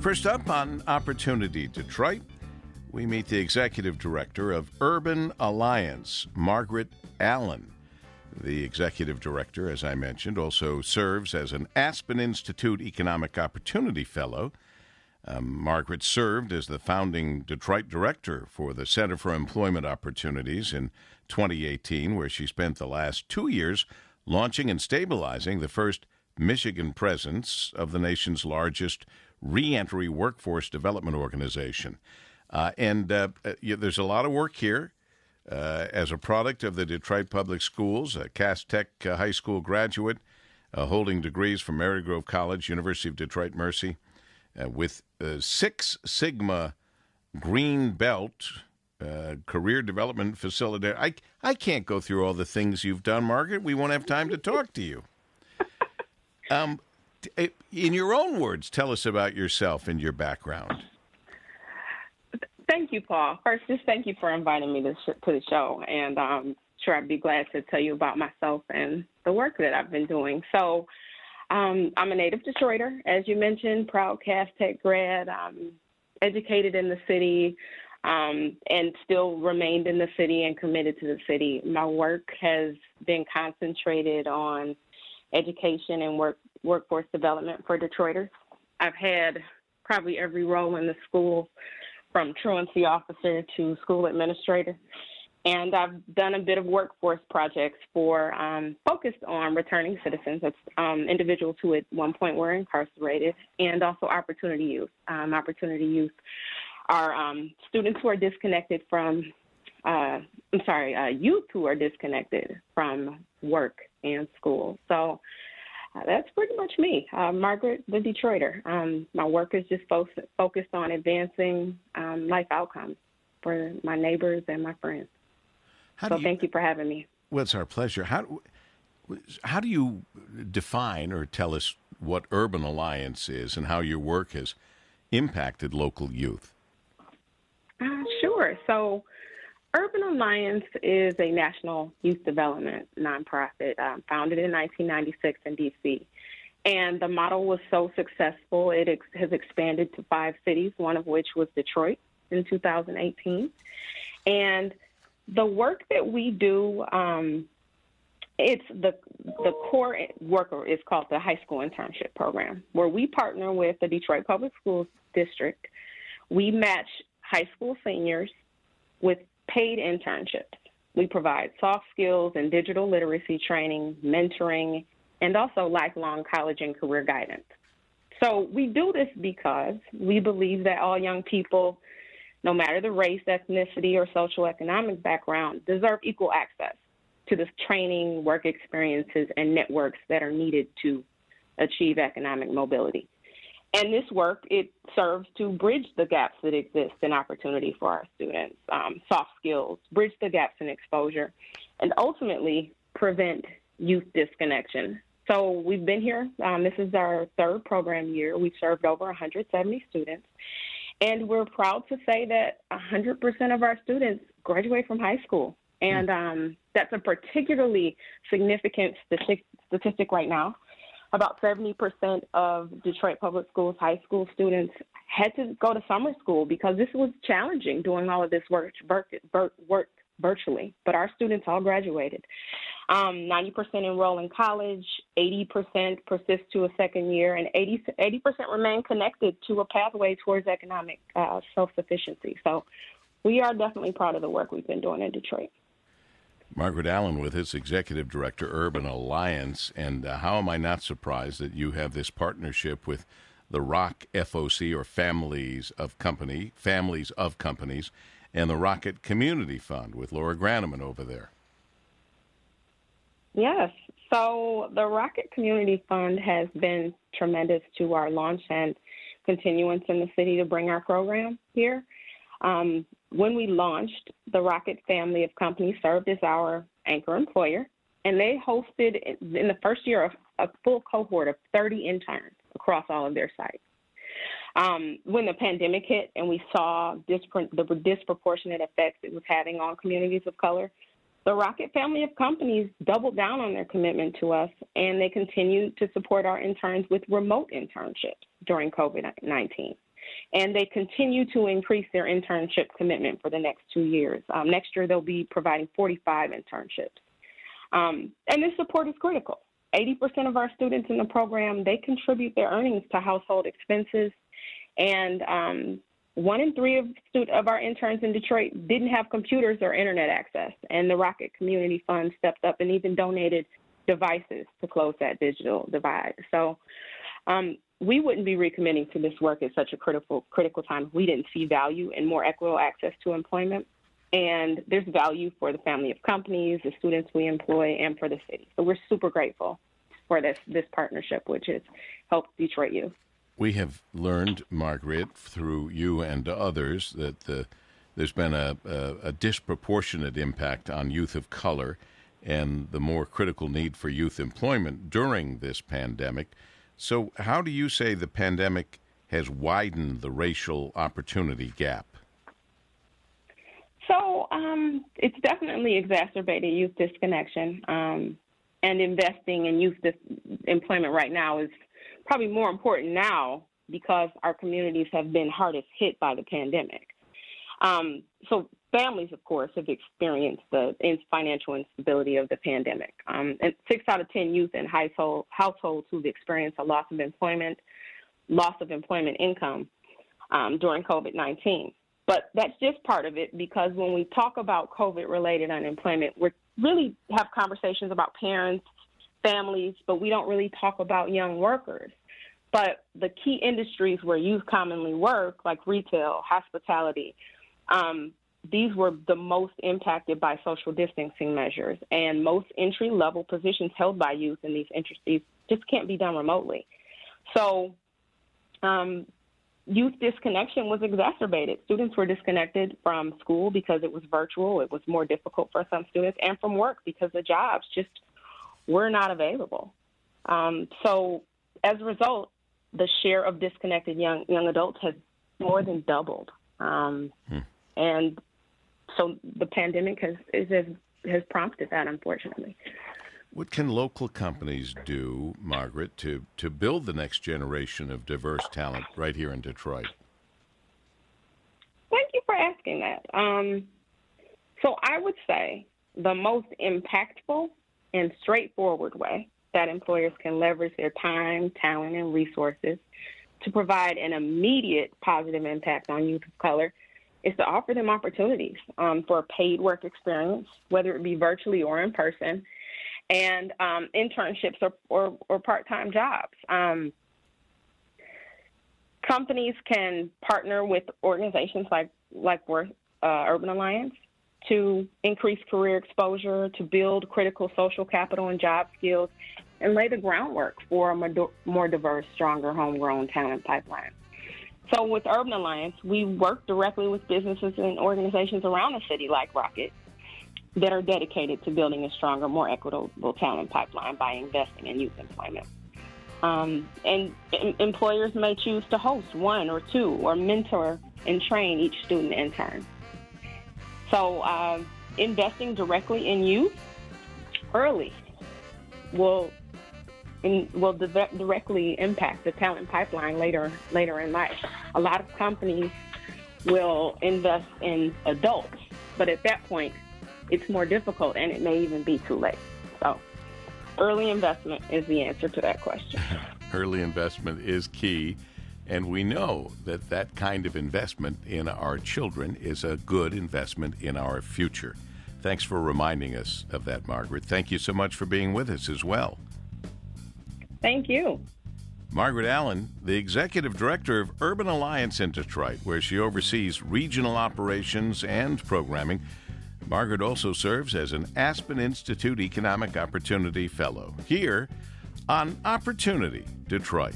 First up on Opportunity Detroit, we meet the executive director of Urban Alliance, Margaret Allen. The executive director, as I mentioned, also serves as an Aspen Institute Economic Opportunity Fellow. Um, Margaret served as the founding Detroit director for the Center for Employment Opportunities in 2018, where she spent the last two years launching and stabilizing the first Michigan presence of the nation's largest reentry workforce development organization. Uh, and uh, uh there's a lot of work here. Uh, as a product of the Detroit Public Schools, a Cass Tech uh, High School graduate, holding degrees from Marygrove College, University of Detroit Mercy, with Six Sigma Green Belt uh, career development facilitator. I, I can't go through all the things you've done, Margaret. We won't have time to talk to you. Um, in your own words, tell us about yourself and your background. Thank you, Paul. First, just thank you for inviting me to, sh- to the show. And um, sure, I'd be glad to tell you about myself and the work that I've been doing. So, um, I'm a native Detroiter, as you mentioned, proud Cass Tech grad, educated in the city, um, and still remained in the city and committed to the city. My work has been concentrated on education and work workforce development for Detroiters. I've had probably every role in the school, from truancy officer to school administrator. And I've done a bit of workforce projects for um, focused on returning citizens, that's um, individuals who at one point were incarcerated, and also opportunity youth. Um, opportunity youth are um, students who are disconnected from, uh, I'm sorry, uh, youth who are disconnected from work and school. So uh, that's pretty much me, uh, Margaret the Detroiter. Um, my work is just fo- focused on advancing um, life outcomes for my neighbors and my friends. How so you, thank you for having me. Well, it's our pleasure. How how do you define or tell us what Urban Alliance is and how your work has impacted local youth? Uh, sure. So, Urban Alliance is a national youth development nonprofit um, founded in 1996 in DC. And the model was so successful, it ex- has expanded to five cities, one of which was Detroit in 2018. And the work that we do, um, it's the the core worker is called the high school internship program, where we partner with the Detroit Public Schools District. We match high school seniors with paid internships. We provide soft skills and digital literacy training, mentoring, and also lifelong college and career guidance. So we do this because we believe that all young people no matter the race, ethnicity, or social economic background, deserve equal access to the training, work experiences, and networks that are needed to achieve economic mobility. And this work, it serves to bridge the gaps that exist in opportunity for our students, um, soft skills, bridge the gaps in exposure, and ultimately prevent youth disconnection. So we've been here. Um, this is our third program year. We've served over 170 students. And we're proud to say that 100% of our students graduate from high school. And um, that's a particularly significant statistic right now. About 70% of Detroit Public Schools high school students had to go to summer school because this was challenging doing all of this work, work, work virtually, but our students all graduated. Um, 90% enroll in college, 80% persist to a second year, and 80, 80% remain connected to a pathway towards economic uh, self sufficiency. So we are definitely proud of the work we've been doing in Detroit. Margaret Allen with his executive director, Urban Alliance. And uh, how am I not surprised that you have this partnership with the Rock FOC or Families of Company, Families of Companies, and the Rocket Community Fund with Laura Grannemann over there. Yes. So the Rocket Community Fund has been tremendous to our launch and continuance in the city to bring our program here. Um, when we launched, the Rocket family of companies served as our anchor employer, and they hosted in the first year a, a full cohort of 30 interns across all of their sites. Um, when the pandemic hit and we saw the disproportionate effects it was having on communities of color, the Rocket family of companies doubled down on their commitment to us and they continued to support our interns with remote internships during COVID 19. And they continue to increase their internship commitment for the next two years. Um, next year, they'll be providing 45 internships. Um, and this support is critical. 80% of our students in the program, they contribute their earnings to household expenses. And um, one in three of, of our interns in Detroit didn't have computers or internet access. And the Rocket Community Fund stepped up and even donated devices to close that digital divide. So um, we wouldn't be recommitting to this work at such a critical critical time we didn't see value in more equitable access to employment. And there's value for the family of companies, the students we employ, and for the city. So we're super grateful for this this partnership, which has helped Detroit youth. We have learned, Margaret, through you and others, that the, there's been a, a, a disproportionate impact on youth of color and the more critical need for youth employment during this pandemic. So, how do you say the pandemic has widened the racial opportunity gap? So, um, it's definitely exacerbated youth disconnection. Um, and investing in youth dis- employment right now is probably more important now because our communities have been hardest hit by the pandemic. Um, so families, of course, have experienced the financial instability of the pandemic. Um, and six out of 10 youth in household, households who've experienced a loss of employment, loss of employment income um, during COVID 19. But that's just part of it because when we talk about COVID related unemployment, we really have conversations about parents, families, but we don't really talk about young workers. But the key industries where youth commonly work, like retail, hospitality, um, these were the most impacted by social distancing measures, and most entry level positions held by youth in these industries just can't be done remotely. So, um, youth disconnection was exacerbated. Students were disconnected from school because it was virtual, it was more difficult for some students, and from work because the jobs just were not available. Um, so, as a result, the share of disconnected young young adults has more than doubled. Um, hmm. And so the pandemic has has, has prompted that, unfortunately. What can local companies do, Margaret, to, to build the next generation of diverse talent right here in Detroit? Thank you for asking that. Um, so I would say the most impactful and straightforward way that employers can leverage their time, talent, and resources to provide an immediate positive impact on youth of color is to offer them opportunities um, for paid work experience, whether it be virtually or in person, and um, internships or, or, or part-time jobs. Um, companies can partner with organizations like like Worth uh, Urban Alliance to increase career exposure, to build critical social capital and job skills, and lay the groundwork for a more diverse, stronger, homegrown talent pipeline. So with Urban Alliance, we work directly with businesses and organizations around the city like Rocket that are dedicated to building a stronger, more equitable talent pipeline by investing in youth employment. Um, and em- employers may choose to host one or two or mentor and train each student intern. So uh, investing directly in youth early will in, will di- directly impact the talent pipeline later later in life. A lot of companies will invest in adults, but at that point, it's more difficult and it may even be too late. So, early investment is the answer to that question. early investment is key. And we know that that kind of investment in our children is a good investment in our future. Thanks for reminding us of that, Margaret. Thank you so much for being with us as well. Thank you. Margaret Allen, the executive director of Urban Alliance in Detroit, where she oversees regional operations and programming. Margaret also serves as an Aspen Institute Economic Opportunity Fellow here on Opportunity Detroit.